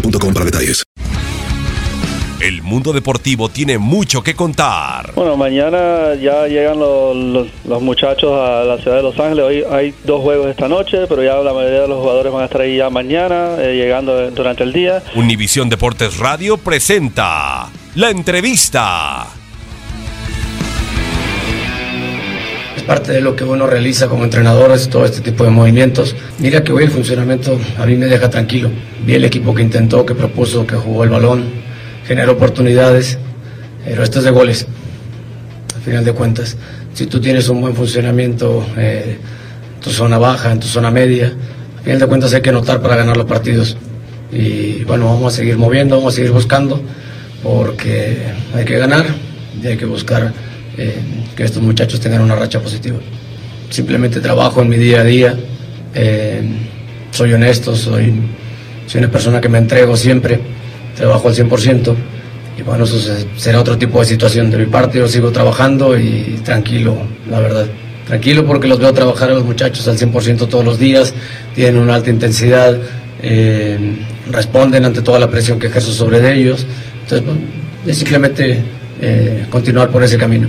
boostmobile.com para detalles. El mundo deportivo tiene mucho que contar. Bueno, mañana ya llegan los, los- los muchachos a la ciudad de Los Ángeles. Hoy hay dos juegos esta noche, pero ya la mayoría de los jugadores van a estar ahí ya mañana, eh, llegando durante el día. Univisión Deportes Radio presenta la entrevista. Parte de lo que uno realiza como entrenador, es todo este tipo de movimientos. Mira que hoy el funcionamiento a mí me deja tranquilo. Vi el equipo que intentó, que propuso, que jugó el balón, generó oportunidades, pero esto es de goles, al final de cuentas. Si tú tienes un buen funcionamiento eh, en tu zona baja, en tu zona media, al final de cuentas hay que notar para ganar los partidos. Y bueno, vamos a seguir moviendo, vamos a seguir buscando, porque hay que ganar y hay que buscar eh, que estos muchachos tengan una racha positiva. Simplemente trabajo en mi día a día, eh, soy honesto, soy, soy una persona que me entrego siempre, trabajo al 100%. Y bueno, eso se- será otro tipo de situación de mi parte. Yo sigo trabajando y tranquilo, la verdad. Tranquilo porque los veo trabajar a los muchachos al 100% todos los días, tienen una alta intensidad, eh, responden ante toda la presión que ejerzo sobre ellos. Entonces, bueno, es simplemente continuar por ese camino.